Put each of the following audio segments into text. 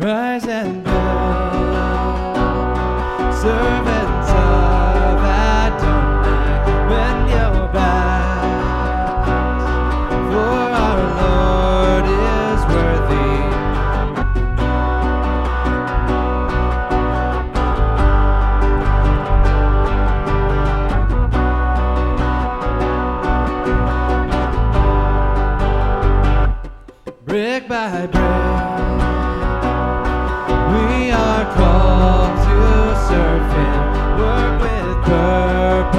Rise and burn, servants of Adonai, bend your backs, for our Lord is worthy. Brick by brick. Called to serve Him, work with purpose,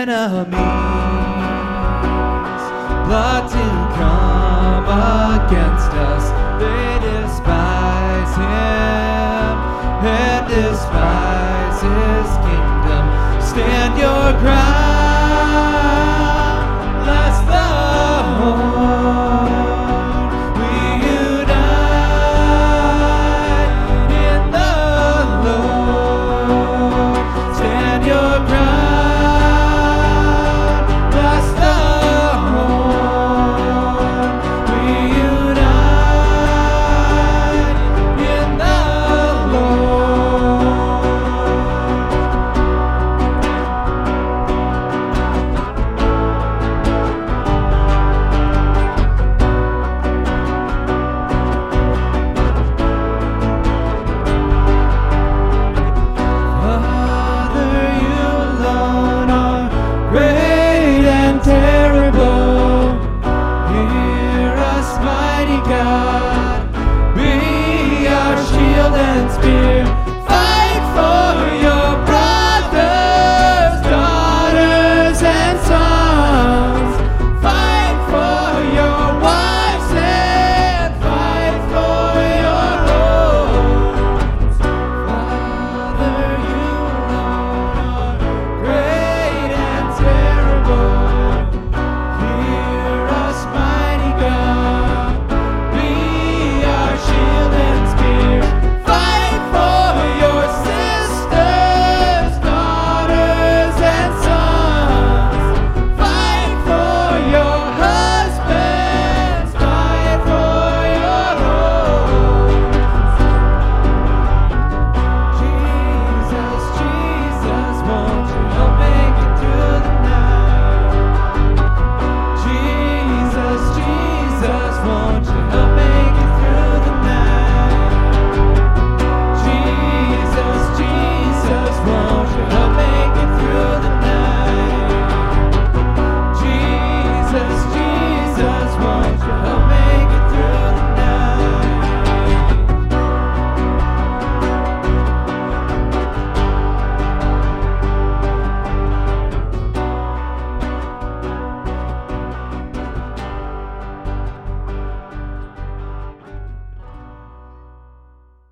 enemies plot to come against us. They despise him and despise his kingdom. Stand your ground.